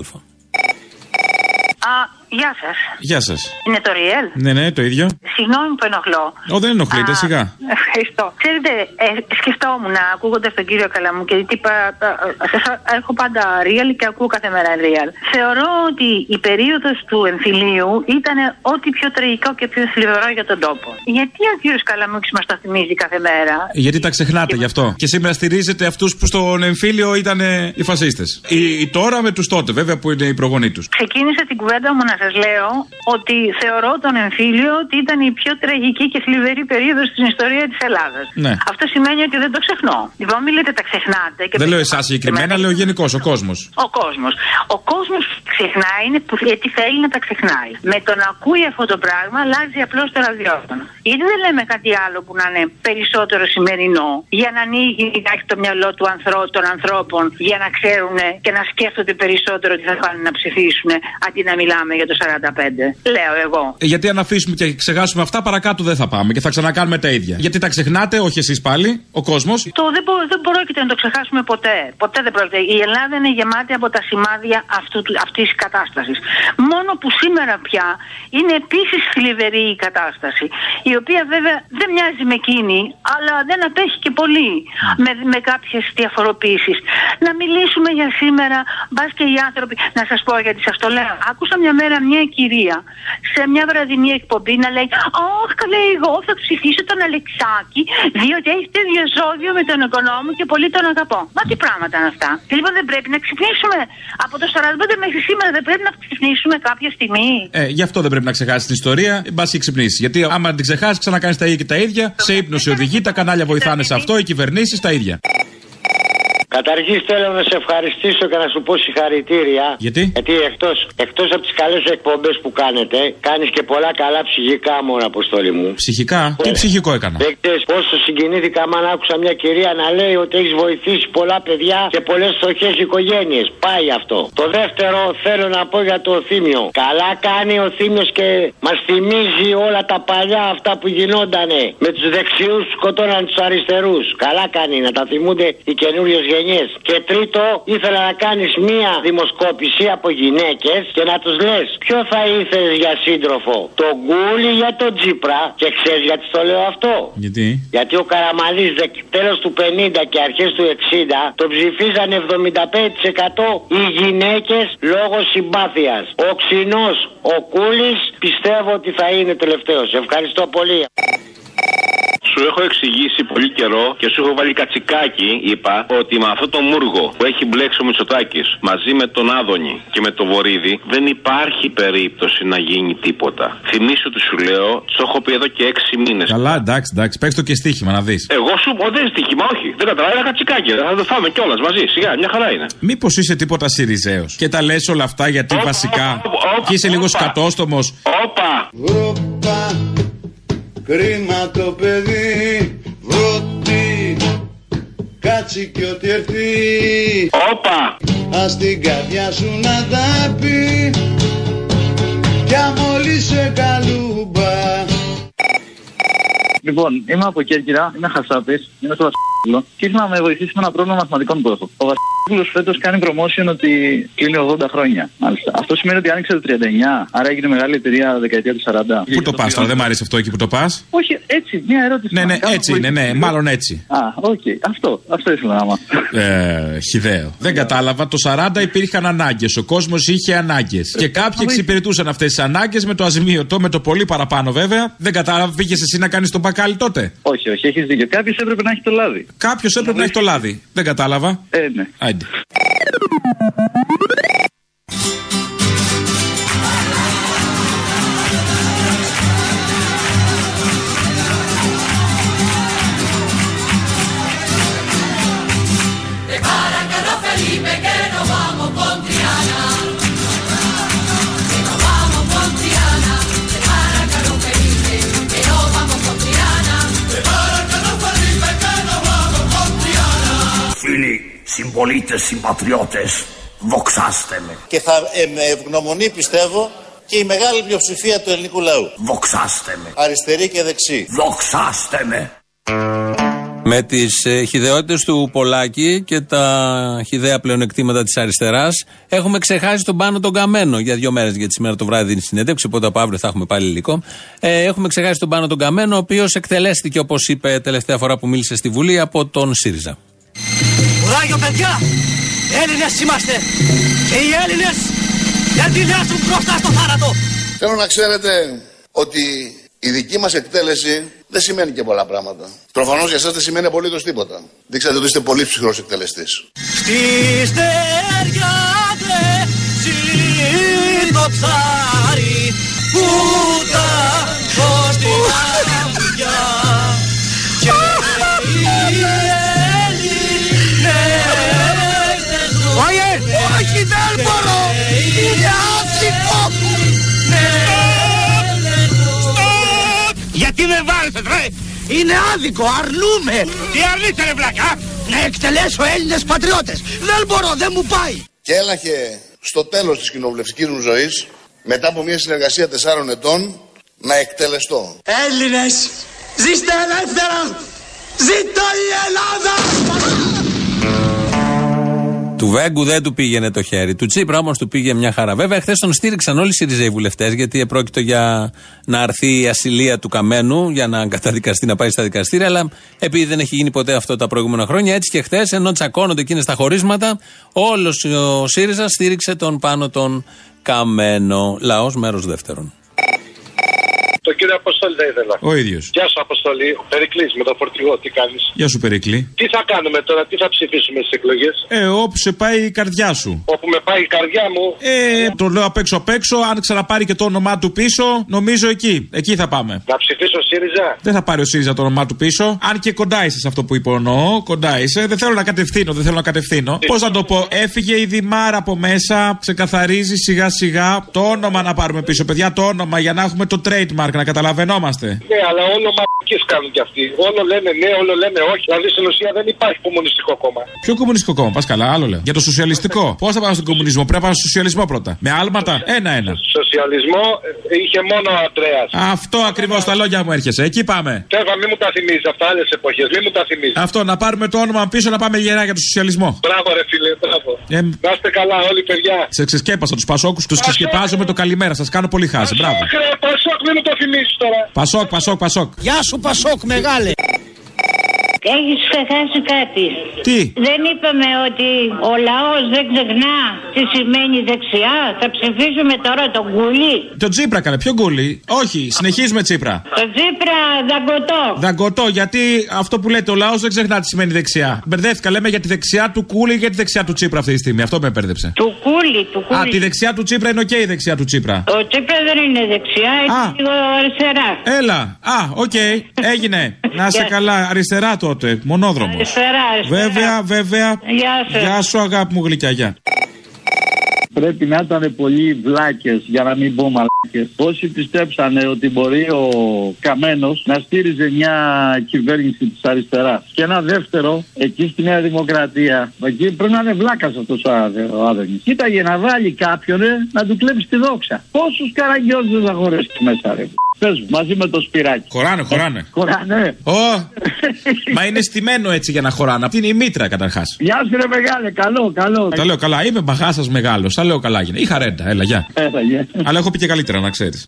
Α, γεια σας. Γεια σας. Είναι το Ριέλ; Ναι, ναι, το ίδιο. Συγγνώμη που ενοχλώ. Ω, δεν ενοχλείτε, Α, σιγά. Ευχαριστώ. Ξέρετε, ε, σκεφτόμουν ακούγοντα τον κύριο Καλαμού και τι πα- πα- σας έχω πάντα real και ακούω κάθε μέρα real. Θεωρώ ότι η περίοδος του εμφυλίου ήταν ό,τι πιο τραγικό και πιο θλιβερό για τον τόπο. Γιατί ο κύριος Καλαμούκης μας το θυμίζει κάθε μέρα; Γιατί τα ξεχνάτε γι' αυτό. Και σήμερα στηρίζετε αυτούς που στον εμφύλιο ήταν ε, οι φασίστες. Οι, οι τώρα με τους τότε, βέβαια, που είναι οι προγονεί τους. Ξεκίνησα την κουβέντα μου να σας λέω ότι θεωρώ τον εμφύλιο ότι ήταν η πιο τραγική και θλιβερή περίοδος στην ιστορία της Ελλάδας. Ναι. Αυτό σημαίνει ότι δεν το ξεχνώ. Λοιπόν, μην λέτε τα ξεχνάτε. Και Δεν λέω εσάς συγκεκριμένα, λέω γενικώς ο κόσμος. Ο κόσμος. Ο κόσμος ξεχνάει είναι που γιατί θέλει να τα ξεχνάει. Με το να ακούει αυτό το πράγμα αλλάζει απλώς το ραδιόφωνο. Γιατί δεν λέμε κάτι άλλο που να είναι περισσότερο σημερινό για να ανοίγει λιγάκι το μυαλό του ανθρω... των ανθρώπων για να ξέρουν και να σκέφτονται περισσότερο τι θα πάνε να ψηφίσουν αντί να μιλάμε για το 45. Λέω εγώ. Ε, Γιατί αν αφήσουμε και ξεχάσουμε αυτά, παρακάτω δεν θα πάμε και θα ξανακάνουμε τα ίδια. Γιατί τα ξεχνάτε, όχι εσείς πάλι, ο κόσμος. Το δεν, μπο, δεν πρόκειται να το ξεχάσουμε ποτέ. Ποτέ δεν πρόκειται. Η Ελλάδα είναι γεμάτη από τα σημάδια αυτού, αυτής της κατάστασης. Μόνο που σήμερα πια είναι επίσης θλιβερή η κατάσταση. Η οποία βέβαια δεν μοιάζει με εκείνη, αλλά δεν απέχει και πολύ με, με κάποιες διαφοροποίησεις. Να μιλήσουμε για σήμερα, μπας και οι άνθρωποι. Να σας πω γιατί σας το λέω. Άκουσα μια μέρα μια κυρία σε μια βραδινή εκπομπή να λέει «Ωχ, καλέ, εγώ θα ψηφίσω τον Αλεξάκη, διότι έχει τέτοιο ζώδιο με τον οικονόμο και πολύ τον αγαπώ». Μα τι πράγματα είναι αυτά. Και λοιπόν δεν πρέπει να ξυπνήσουμε. Από το 45 μέχρι σήμερα δεν πρέπει να ξυπνήσουμε κάποια στιγμή. Ε, γι' αυτό δεν πρέπει να ξεχάσεις την ιστορία, μπα και ξυπνήσει. Γιατί άμα την ξεχάσεις, ξανακάνεις τα ίδια και τα ίδια. Σε ύπνο σε οδηγεί, τα κανάλια βοηθάνε σε αυτό, οι κυβερνήσεις τα ίδια. Καταρχήν θέλω να σε ευχαριστήσω και να σου πω συγχαρητήρια. Γιατί; Γιατί εκτός εκτός από τις καλές εκπομπές που κάνετε, κάνεις και πολλά καλά ψυχικά μόνο, Αποστόλη μου. Ψυχικά, τι ψυχικό έκανα; Δεν ξέρεις πόσο συγκινήθηκα άμα να άκουσα μια κυρία να λέει ότι έχεις βοηθήσει πολλά παιδιά και πολλές φτωχές οικογένειες. Πάει αυτό. Το δεύτερο θέλω να πω για το Θήμιο. Καλά κάνει ο Θήμιος και μας θυμίζει όλα τα παλιά αυτά που γινότανε με τους δεξιούς που σκοτώναν τους αριστερούς. Καλά κάνει να τα θυμούνται οι καινούριες γενιές. Και τρίτο, ήθελα να κάνεις μία δημοσκόπηση από γυναίκες και να τους λες ποιο θα ήθελες για σύντροφο, τον Γκούλι για τον Τζίπρα; Και ξέρεις γιατί το λέω αυτό; Γιατί; Γιατί ο Καραμαλής τέλος του 50 και αρχές του 60 το ψηφίζαν 75% οι γυναίκες λόγω συμπάθειας. Ο ξινός, ο Κούλης πιστεύω ότι θα είναι τελευταίος. Ευχαριστώ πολύ. Σου έχω εξηγήσει πολύ καιρό και σου έχω βάλει κατσικάκι, είπα, ότι με αυτό το μούργο που έχει μπλέξει ο Μητσοτάκης μαζί με τον Άδωνη και με τον Βορύδη δεν υπάρχει περίπτωση να γίνει τίποτα. Θυμήσου ότι σου λέω, το έχω πει εδώ και έξι μήνες. Καλά, εντάξει, εντάξει, παίξ το και στοίχημα να δεις. Εγώ σου πω δεν είναι στοίχημα, όχι. Δεν καταλάβει ένα κατσικάκι. Θα το φάμε κιόλας μαζί. Σιγά, μια χαρά είναι. Μήπως είσαι τίποτα Σιριζέος και τα λες όλα αυτά γιατί βασικά. Και είσαι λίγο σκατόστομος. Όπα! Βρόπα, κρίμα το παιδί, βρότι, κάτσι κι ό,τι έρθει. Όπα! Ας την καρδιά σου να τα πει, κι αμόλυ σε καλούμπα. Λοιπόν, είμαι από Κέρκυρα, είμαι Χασάπης, είμαι στο Βασίλειο και ήθελα να με βοηθήσει με ένα πρόβλημα μαθηματικών που έχω. Ο Βασίλειος φέτος κάνει promotion ότι κλείνει 80 χρόνια. Μάλιστα. Αυτό σημαίνει ότι άνοιξε το 39, άρα έγινε μεγάλη εταιρεία δεκαετία του 40. Πού το πας τώρα, δεν μ' αρέσει αυτό εκεί που το πας; Όχι, έτσι, μια ερώτηση. Ναι, να ναι, κάνω έτσι είναι, ναι, βοήθηση. μάλλον έτσι. Α, οκ, αυτό, αυτό ήθελα να μάθω. Ε, χιδαίο. Δεν κατάλαβα. Το 40 υπήρχαν ανάγκες. Ο κόσμος είχε ανάγκες. Και κάποιοι εξυπηρετούσαν αυτές τις ανάγκες με το αζημίωτο, με το πολύ παραπάνω βέβαια. Δεν κατάλαβα, πήγες εσύ να κάνεις τον μπακάλι τότε; Όχι, όχι, έχεις δίκιο. Κάποιος έπρεπε να έχει το λάδι. Κάποιος έπρεπε να έχει το λάδι. Δεν κατάλαβα. Ε, ναι. Άιντε. Συμπολίτες, συμπατριώτες, δοξάστε με. Και θα ε, με ευγνωμονεί πιστεύω και η μεγάλη πλειοψηφία του ελληνικού λαού. Δοξάστε με. Αριστερή και δεξί. Δοξάστε με. Με τις ε, χιδεότητες του Πολάκη και τα χιδαία πλεονεκτήματα της αριστεράς, έχουμε ξεχάσει τον πάνω τον καμένο για δύο μέρες. Γιατί σήμερα το βράδυ δίνει συνέντευξη, οπότε από αύριο θα έχουμε πάλι υλικό. Ε, έχουμε ξεχάσει τον πάνω τον καμένο, ο οποίος εκτελέστηκε, όπως είπε τελευταία φορά που μίλησε στη Βουλή, από τον ΣΥΡΙΖΑ. Κουράγιο παιδιά! Έλληνες είμαστε! Και οι Έλληνες δεν τηλιάσουν μπροστά στο θάνατο! Θέλω να ξέρετε ότι η δική μας εκτέλεση δεν σημαίνει και πολλά πράγματα. Προφανώς για εσάς δεν σημαίνει απολύτως τίποτα. Δείξατε ότι είστε πολύ ψυχρός εκτελεστής. Στη στεριά ζει το ψάρι που τα Γιατί με βάλετε ρε, είναι άδικο, αρνούμε Τι αρνείτε ρε βλακά Να εκτελέσω Έλληνες πατριώτες Δεν μπορώ, δεν μου πάει Και έλαχε στο τέλος της κοινοβουλευτικής μου ζωής μετά από μια συνεργασία τεσσάρων ετών να εκτελεστώ. Έλληνες, ζήστε ελεύθερα! Ζήτω η Ελλάδα! Του Βέγκου δεν του πήγαινε το χέρι. Του Τσίπρα όμως του πήγε μια χαρά. Βέβαια, χθες τον στήριξαν όλοι οι Σιριζέοι βουλευτές, γιατί επρόκειτο για να αρθεί η ασυλία του Καμένου, για να καταδικαστεί να πάει στα δικαστήρια. Αλλά επειδή δεν έχει γίνει ποτέ αυτό τα προηγούμενα χρόνια, έτσι και χθες, ενώ τσακώνονται εκείνε τα χωρίσματα, όλος ο ΣΥΡΙΖΑ στήριξε τον πάνω τον Καμένο. Λαός μέρος δεύτερον. Το κύριο Αποστόλη θα ήθελα. Ο ίδιος. Γεια σου Αποστόλη. Περικλή με το φορτηγό, τι κάνεις; Γεια σου, Περικλή. Τι θα κάνουμε τώρα, τι θα ψηφίσουμε στις εκλογές; Ε, όπου σε πάει η καρδιά σου. Όπου με πάει η καρδιά μου. Ε, το λέω απ' έξω απ' έξω. Αν ξαναπάρει και το όνομά του πίσω, νομίζω εκεί. Εκεί θα πάμε. Να ψηφίσω ΣΥΡΙΖΑ; Δεν θα πάρει ο ΣΥΡΙΖΑ το όνομά του πίσω. Αν και κοντά είσαι σε αυτό που υπονοώ. Κοντά είσαι. Δεν θέλω να κατευθύνω, δεν θέλω να κατευθύνω. Πώς να το πω, έφυγε η Δημάρα από μέσα, ξεκαθαρίζει σιγά σιγά το όνομα να πάρουμε πίσω. Παιδιά, το όνομα για να έχουμε το trademark, να καταλαβαίνόμαστε. Ναι, αλλά όλο μαρκέ κάνουν κι αυτοί. Όλο λένε ναι, όλο λένε όχι. Δηλαδή στην ουσία δεν υπάρχει κομμουνιστικό κόμμα. Ποιο κομμουνιστικό κόμμα, πας καλά, άλλο λέω. Για το σοσιαλιστικό. Πώς θα πάμε στον κομμουνισμό, πρέπει να πάμε στο σοσιαλισμό πρώτα. Με άλματα, ένα-ένα. Σοσιαλισμό ε, είχε μόνο ο Αντρέα. Αυτό ακριβώς τα λόγια μου έρχεσαι. Εκεί πάμε. Τέβα, μην μου τα θυμίζεις αυτά άλλες εποχές. Μην μου τα θυμίζεις. Αυτό, να πάρουμε το όνομα πίσω να πάμε γερά για το σοσιαλισμό. Μπράβο, ρε φίλε, μπράβο. Ε, Να είστε καλά, όλοι παιδιά. σε ξεσκέπασα τους Πασόκους, τους ξεσκεπάζω με το καλημέρα. Σας κάνω πολύ χάση. Μπράβο. Άκρε, Πασόκ, μην μου το θυμίσεις τώρα. Πασόκ, Πασόκ, Πασόκ. Γεια σου Πασόκ μεγάλε. Έχεις ξεχάσει κάτι. Τι; Δεν είπαμε ότι ο λαός δεν ξεχνά τι σημαίνει δεξιά. Θα ψηφίσουμε τώρα τον Κούλι. Το Τσίπρα καλέ, ποιο γκούλι. Όχι, συνεχίζουμε Τσίπρα. Το Τσίπρα δαγκωτό. Δαγκωτό, γιατί αυτό που λέτε, ο λαός δεν ξεχνά τι σημαίνει δεξιά. Μπερδεύτηκα, λέμε για τη δεξιά του Κούλη ή για τη δεξιά του Τσίπρα αυτή τη στιγμή. Αυτό με μπέρδεψε. Του Κούλη, του Κούλη. Α, τη δεξιά του Τσίπρα είναι οκ η δεξιά του Τσίπρα. Ο Τσίπρα δεν είναι δεξιά, είναι Α. λίγο αριστερά. Έλα. Α, οκ. Έγινε. Να είσαι Γεια. καλά. Αριστερά τότε. Μονόδρομος. Αριστερά, αριστερά. Βέβαια, βέβαια. Γεια σου. Γεια σου, αγάπη μου γλυκιά. Γεια. Πρέπει να ήταν πολλοί βλάκες, για να μην πω μαλάκες. Όσοι πιστέψανε ότι μπορεί ο Καμένος να στήριζε μια κυβέρνηση της αριστεράς. Και ένα δεύτερο, εκεί στη Νέα Δημοκρατία, εκεί πρέπει να είναι βλάκας αυτός ο Άδωνη. Κοίταγε να βάλει κάποιον ε, να του κλέψει τη δόξα. Πόσους καραγκιόζες θα χωρέσει μέσα, ρε. Πες μου, μαζί με το σπυράκι. Χωράνε, χωράνε. Χωράνε. Ω, μα είναι στημένο έτσι για να χωράνε. Αυτή είναι η μήτρα καταρχάς. Γεια σου, ρε μεγάλε, καλό, καλό. Τα λέω καλά. Είμαι μπαγάσα μεγάλος. Τα λέω καλά γίνε. Είχα ρέντα. Έλα, γεια. Έλα, γεια. Αλλά έχω πει και καλύτερα, να ξέρεις.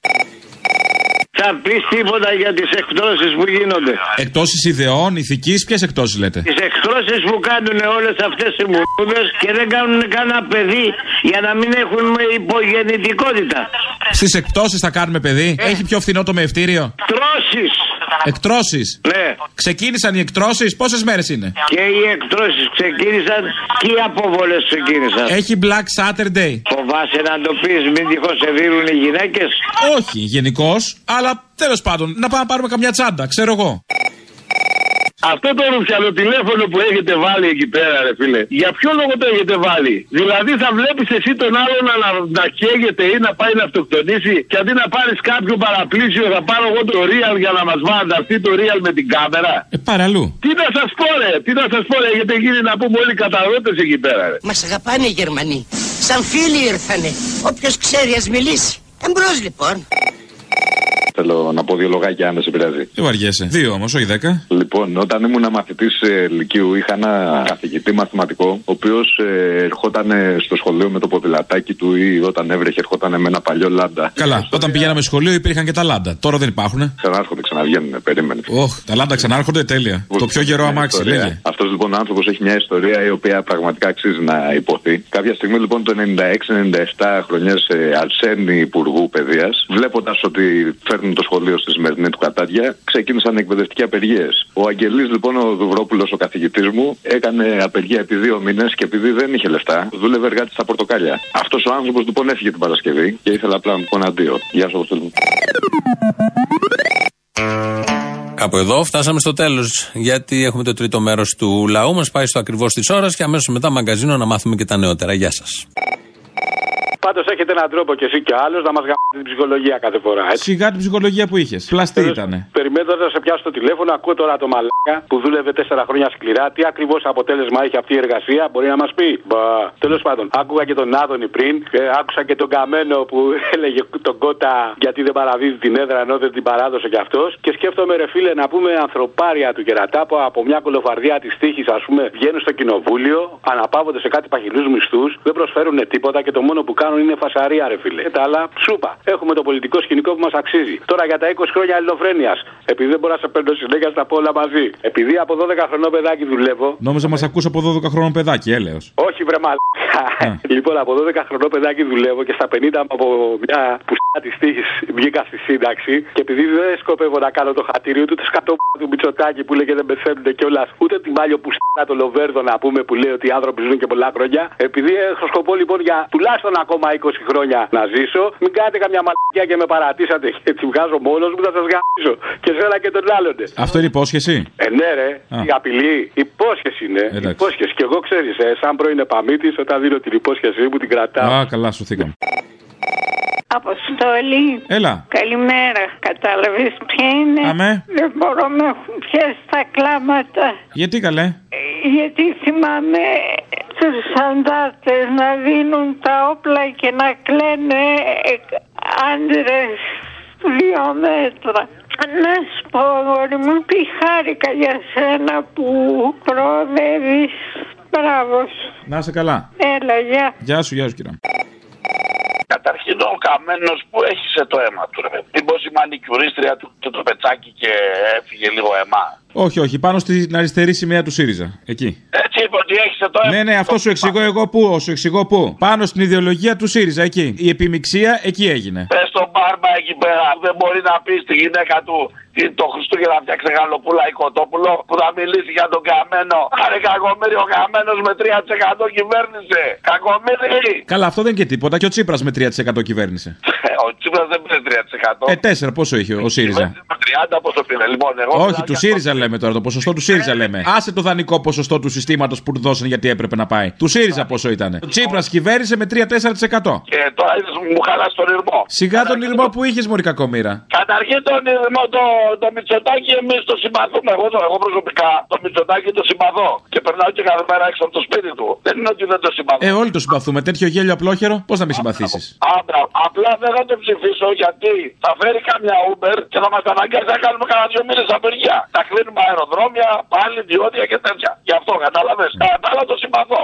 Θα πεις τίποτα για τις εκτρώσει που γίνονται. Εκτόσεις ιδεών, ηθικής, ποιες εκτόσεις λέτε; Τις εκτρώσει που κάνουν όλες αυτές οι μουρούδε και δεν κάνουν κανένα παιδί για να μην έχουν υπογεννητικότητα. Στις εκτόσεις θα κάνουμε παιδί; Έχει πιο φθηνό το μεευτήριο. Εκτρώσει. Εκτρώσεις. Ναι. Ξεκίνησαν οι εκτρώσεις, πόσες μέρες είναι; Και οι εκτρώσεις ξεκίνησαν και οι αποβολές ξεκίνησαν; Έχει Black Saturday. Φοβάσαι να το πεις, μην τυχόν σε δίνουν οι γυναίκες; Όχι γενικώς, αλλά τέλος πάντων να πάμε να πάρουμε καμιά τσάντα, ξέρω εγώ. Αυτό το ρουφιανό τηλέφωνο που έχετε βάλει εκεί πέρα, ρε φίλε, για ποιο λόγο το έχετε βάλει; Δηλαδή θα βλέπεις εσύ τον άλλον να, να καίγεται ή να πάει να αυτοκτονήσει και αντί να πάρεις κάποιο παραπλήσιο θα πάρω εγώ το real για να μας βανταστεί το real με την κάμερα. Ε, παραλού. Τι να σας πω, ρε, τι να σας πω, ρε, έχετε γίνει να πούμε όλοι καταρρότε εκεί πέρα, ρε. Μας αγαπάνε οι Γερμανοί. Σαν φίλοι ήρθανε. Όποιος ξέρει ας μιλήσει. Εμπρός λοιπόν. Θέλω να πω δύο λογάκια αν δεν σε πειράζει. Δεν βαριέσαι. Δύο όμως, όχι δέκα. Λοιπόν, όταν ήμουν μαθητής Λυκείου, είχα ένα καθηγητή μαθηματικό, ο οποίος ε, ερχόταν στο σχολείο με το ποδηλατάκι του ή όταν έβρεχε, ερχόταν με ένα παλιό λάντα. Καλά, όταν πηγαίναμε σχολείο υπήρχαν και τα λάντα. Τώρα δεν υπάρχουν. Ξανάρχονται, ξαναβγαίνουν, περίμενε. Όχ, τα λάντα ξανάρχονται τέλεια. Το πιο γερό αμάξι, λέγε. Αυτός λοιπόν ο άνθρωπος έχει μια ιστορία η οποία πραγματικά αξίζει να υποθεί. Κάποια στιγμή λοιπόν το 96-97 χρονιές ε, Αρσένη Υπουργού Παιδείας, βλέποντας ότι φέρνουν το σχολείο στη σημερινή του κατάδια, ξεκίνησαν εκπαιδευτικέ απεργίες. Ο Αγγελής λοιπόν, ο Δουβρόπουλος, ο καθηγητής μου, έκανε απεργία επί δύο μήνες και επειδή δεν είχε λεφτά, δούλευε εργάτη στα πορτοκάλια. Αυτός ο άνθρωπος λοιπόν έφυγε την Παρασκευή και ήθελα απλά να του πω ένα αντίο. Γεια σου, Αποστόλη μου. Κάπου εδώ φτάσαμε στο τέλος. Γιατί έχουμε το τρίτο μέρος του λαού μας. Πάει στο ακριβώς της ώρας και αμέσως μετά μαγκαζίνο να μάθουμε και τα νεότερα. Γεια σας. Πάντως έχετε έναν τρόπο κι εσύ κι άλλος να μας γαμάτε την ψυχολογία κάθε φορά. Έτσι. Σιγά την ψυχολογία που είχες. Πλαστή ήτανε. Περιμένοντας να σε πιάσω το τηλέφωνο, ακούω τώρα το μαλάκα που δούλευε τέσσερα χρόνια σκληρά. Τι ακριβώς αποτέλεσμα έχει αυτή η εργασία, μπορεί να μας πει; Μπα. Τέλος πάντων, άκουγα και τον Άδωνη πριν, ε, άκουσα και τον Καμένο που έλεγε τον Κότα γιατί δεν παραδίδει την έδρα ενώ δεν την παράδοσε κι αυτός. Και σκέφτομαι, ρε φίλε, να πούμε ανθρωπάρια του κερατά που από μια κολοφαρδιά της τύχης, ας πούμε, βγαίνουν στο κοινοβούλιο, αναπαύονται σε κάτι παχυλούς μισθούς, δεν προσφέρουν τίποτα και το μόνο που κάνουν είναι φασαρία, ρε φίλε. Και τα άλλα, σούπα. Έχουμε το πολιτικό σκηνικό που μας αξίζει. Τώρα για τα 20 χρόνια ελληνοφρένειας, επειδή δεν μπορώ να σε παίρνω συνέχεια στα πω όλα μαζί. Επειδή από 12 χρονό παιδάκι δουλεύω. Νόμιζα μας ακούς από 12 χρόνο παιδάκι, έλεος. Όχι, βρε μαλάκα. Λοιπόν, από 12 χρονό παιδάκι δουλεύω και στα 50 από μια που της τύχης βγήκα στη σύνταξη. Και επειδή δεν σκοπεύω να κάνω το χατήριο, ούτε το σκατό του Μητσοτάκη που λέγεται δεν πεθαίνουν κιόλας, ούτε την πάλιο που στά το Λοβέρδο να πούμε που λέει ότι οι άνθρωποι ζουν και πολλά χρόνια. Επειδή έχω σκοπό λοιπόν για τουλάχιστον ακόμα 20 χρόνια να ζήσω, μην κάνετε καμιά μαλακιά και με παρατήσατε και τη βγάζω μόνος μου, θα σας γαμίσω. Και σένα και τον άλλον. Αυτό είναι υπόσχεση; Ε, ναι, ρε, Α. η απειλή. Υπόσχεση είναι. Εντάξει. Υπόσχεση. Και εγώ ξέρεις, ε, σαν πρώην επαμήτη, όταν δίνω την υπόσχεσή μου την κρατάω. Α, καλά, σου θήκαμε. Αποστόλη. Έλα. Καλημέρα. Κατάλαβες ποια είναι; Αμέ. Δεν μπορώ με έχουν πιάσει τα κλάματα. Γιατί καλέ; Ε, Γιατί θυμάμαι τους αντάρτες να δίνουν τα όπλα και να κλαίνε ε, άντρες δύο μέτρα. Να σου πω αγόρι μου τι χάρηκα για σένα που προοδεύεις. Μπράβο σου. Να είσαι καλά. Έλα, γεια. Γεια σου, γεια σου, κύριε. Καταρχήν ο καμένος που έχει σε το αίμα του. Ρε. Μήπως η μανικιουρίστρια του και το πετσάκι και έφυγε λίγο αίμα. Όχι, όχι, πάνω στην αριστερή σημαία του ΣΥΡΙΖΑ. Εκεί. Έτσι είπε ότι έχει το αίμα. Ναι, ναι, αυτό σου εξηγώ εγώ πού, σου εξηγώ πού. Πάνω στην ιδεολογία του ΣΥΡΙΖΑ, εκεί. Η επιμηξία εκεί έγινε. Πες στον μπάρμπα εκεί πέρα που δεν μπορεί να πει στη γυναίκα του τι το Χριστούγεννα να φτιάξει γαλοπούλα ή κοτόπουλο που θα μιλήσει για τον καμένο. Άρε κακομίρι ο καμένος με 3% κυβέρνησε. Κακομίρι. Καλά, αυτό δεν είναι και τίποτα. Και ο Τσίπρας με 3% κυβέρνησε. Ο Τσίπρας δεν πήρε 3%. Ε, 4 πόσο είχε ο ΣΥΡΙΖα; 30 πόσο πήρε. Λοιπόν, εγώ. Όχι, του ΣΥΡΙΖΑ λέμε τώρα, το ποσοστό του ΣΥΡΙΖΑ λέμε. Άσε το δανεικό ποσοστό του συστήματος που του δώσαν γιατί έπρεπε να πάει. Του ΣΥΡΙΖΑ πόσο ήταν. Ο Τσίπρας κυβέρνησε με 3-4%. Και τώρα είδες μου χαλά τον ήρμο. Σιγά τον ήρμο που είχες, Μωρή κακομήρα. Καταρχήν τον ήρμο το, το Μητσοτάκι εμείς το συμπαθούμε. Εγώ, το- εγώ προσωπικά το Μητσοτάκι το συμπαθώ. Και περνάω και κάθε μέρα έξω από το σπίτι του. Δεν είναι ότι δεν το συμπαθώ. Ε, όλοι το συμπαθούμε. Τέτοιο γέλιο απλόχερο, πώς να μην συμπαθήσεις; Άντρα, απλά δεν θα το ψηφίσω γιατί θα φέρει καμιά Uber και θα μας αναγκάσει να κάνουμε κανένα δύο μήνες απεργία. Θα κλείνουμε αεροδρόμια, πάλι διόδια και τέτοια. Γι' αυτό κατάλαβε. Κατά τα άλλα το συμπαθώ.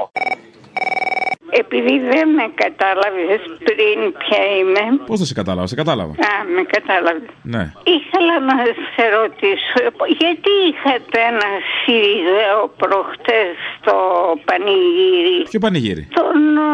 Επειδή δεν με κατάλαβες πριν ποια είμαι. Πώς δεν σε κατάλαβα, σε κατάλαβα. Α, με κατάλαβες. Ναι. Ήθελα να σε ρωτήσω, γιατί είχατε ένα Σιριζέο προχτές στο πανηγύρι, Ποιο πανηγύρι; τον ε,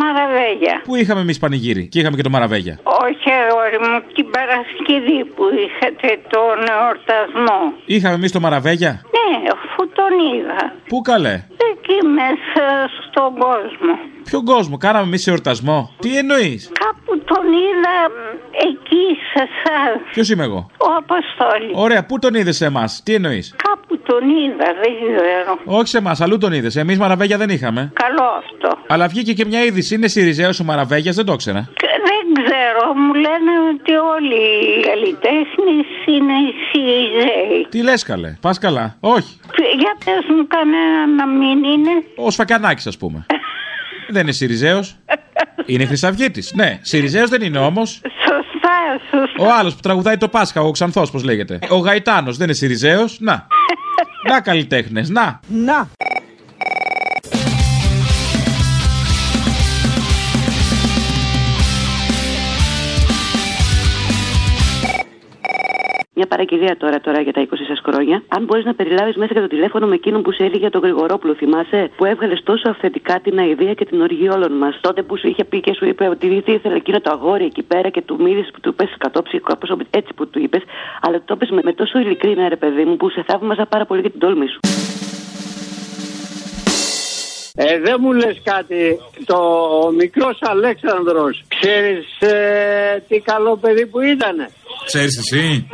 Μαραβέγια. Πού είχαμε εμείς πανηγύρι; Και είχαμε και το Μαραβέγια. Όχι αγόρι μου, την Παρασκευή που είχατε τον εορτασμό. Είχαμε εμείς το Μαραβέγια; Ναι, αφού τον είδα. Πού καλέ; Εκεί μέσα στον κόσμο. Ποιον κόσμο, κάναμε εμείς εορτασμό. Τι εννοείς; Κάπου τον είδα μ, εκεί σε εσά. Ποιος είμαι εγώ; Ο Αποστόλης. Ωραία, πού τον είδες σε εμάς, τι εννοείς; Κάπου τον είδα, δεν ξέρω. Όχι σε εμάς, αλλού τον είδες. Εμείς Μαραβέγια δεν είχαμε. Καλό αυτό. Αλλά βγήκε και μια είδηση. Είναι Σιριζέο ο Μαραβέγιας, δεν το ήξερα. Και Δεν ξέρω, μου λένε ότι όλοι οι καλλιτέχνες είναι οι Σιριζέοι. Τι λες καλέ, πας καλά. Όχι. Για πες μου κανένα να μην είναι. Ο Σφακιανάκης, ας πούμε. δεν είναι Σιριζέος. Είναι Χρυσαυγήτη. Ναι, Σιριζέος δεν είναι όμως. Σωστά, σωστά. Ο άλλος που τραγουδάει το Πάσχα, ο Ξανθός, πώς λέγεται. Ο Γαϊτάνος δεν είναι Σιριζέος. Να. να καλλιτέχνες, να. Να. Μια παραγγελία τώρα, τώρα για τα 20 σας χρόνια. Αν μπορείς να περιλάβεις μέσα και το τηλέφωνο με εκείνον που σε έλεγε για τον Γρηγορόπουλο, θυμάσαι, που έβγαλες τόσο αυθεντικά την αηδία και την οργή όλων μας. Τότε που σου είχε πει και σου είπε ότι τι ήθελε εκείνο το αγόρι εκεί πέρα και του μίλησε που του είπες κατόψυχο, κάπω έτσι που του είπες. Αλλά το είπες με, με τόσο ειλικρίνεια, ρε παιδί μου, που σε θαύμαζα πάρα πολύ για την τόλμη σου. Ε, δεν μου λες κάτι, το ο μικρός Αλέξανδρος, ξέρεις ε, τι καλό παιδί που ήτανε; Ξέρεις εσύ;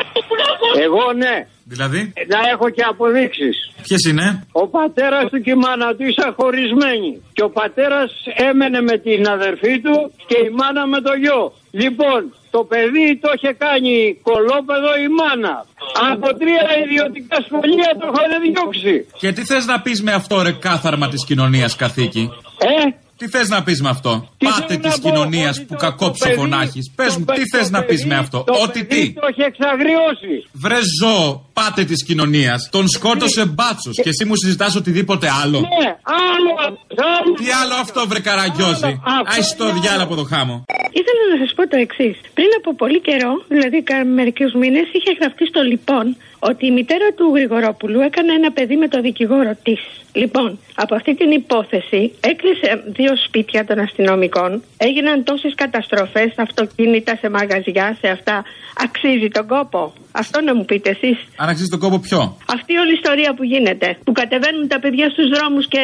Εγώ ναι. Δηλαδή, Να έχω και αποδείξεις. ποιες είναι; Ο πατέρας του και η μάνα του ήσαν χωρισμένοι. Και ο πατέρας έμενε με την αδερφή του και η μάνα με το γιο. Λοιπόν, το παιδί το είχε κάνει κολόπεδο η μάνα. Από τρία ιδιωτικά σχολεία το είχαν διώξει. Και τι θες να πεις με αυτό, ρε κάθαρμα της κοινωνίας, καθήκη; Ε, Τι θες να πεις με αυτό; Πάτε θέλω τη να πω, κοινωνίας ότι που το- κακόψω το παιδί- φωνάχεις. Πες το μου, παι- τι θες το να πεις παιδί- με αυτό; το Ότι παιδί τι. Το είχε εξαγριώσει. Βρε ζώο, πάτε της κοινωνίας. Τον σκότωσε μπάτσος και εσύ μου συζητάς οτιδήποτε άλλο. Ναι, άλλο, άλλο. Τι άλλο αυτό, βρε καραγκιόζη. Άι το διάλογο από το χάμο. Ήθελα να σας πω το εξής. Πριν από πολύ καιρό, δηλαδή μερικούς μήνες, είχε γραφτεί στο λοιπόν ότι η μητέρα του Γρηγορόπουλου έκανε ένα παιδί με το δικηγόρο της. Λοιπόν, από αυτή την υπόθεση έκλεισε δύο σπίτια των αστυνομικών. Έγιναν τόσες καταστροφές σε αυτοκίνητα, σε μαγαζιά, σε αυτά. Αξίζει τον κόπο. Αυτό να μου πείτε εσείς. Αν αξίζει τον κόπο ποιο; Αυτή όλη η ιστορία που γίνεται. Που κατεβαίνουν τα παιδιά στους δρόμους και.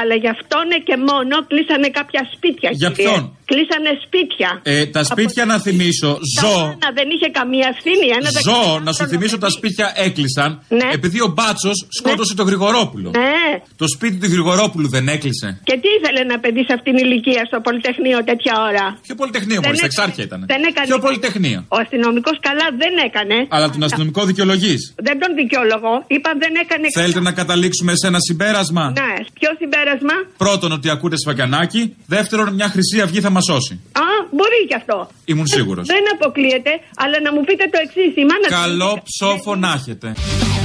Αλλά γι' αυτόν και μόνο κλείσανε κάποια σπίτια. Για κύριε. ποιον; Κλείσανε σπίτια. Ε, τα σπίτια να θυμίσω, ζω. Να δεν είχε καμία ευθύνη. Ένα Ζω, να σου θυμίσω τα σπίτια έκλεισαν Ναι. επειδή ο Μπάτσος σκότωσε τον Γρηγορόπουλο. Ναι. Το σπίτι του Γρηγορόπουλου δεν έκλεισε. Και τι ήθελε να παιδί σε αυτήν την ηλικία στο Πολυτεχνείο τέτοια ώρα; Ποιο Πολυτεχνείο, Δεν μόλις, στα έκανε- εξάρχεια ήταν. Δεν έκανε. Ποιο Πολυτεχνείο; Ο αστυνομικός καλά δεν έκανε. Αλλά τον αστυνομικό δικαιολογείς. Δεν τον δικαιολογώ. Είπα δεν έκανε. Θέλετε να καταλήξουμε σε ένα συμπέρασμα; Ναι. Ποιο συμπέρασμα; Πρώτον, ότι ακούτε σφακιανάκι. Δεύτερον, μια χρυσή αυγή θα μας σώσει. Α, μπορεί και αυτό. Ήμουν σίγουρος. Δεν αποκλείεται, αλλά να μου πείτε το εξής. Η μάνα Καλό ψόφο να Συνέχεται.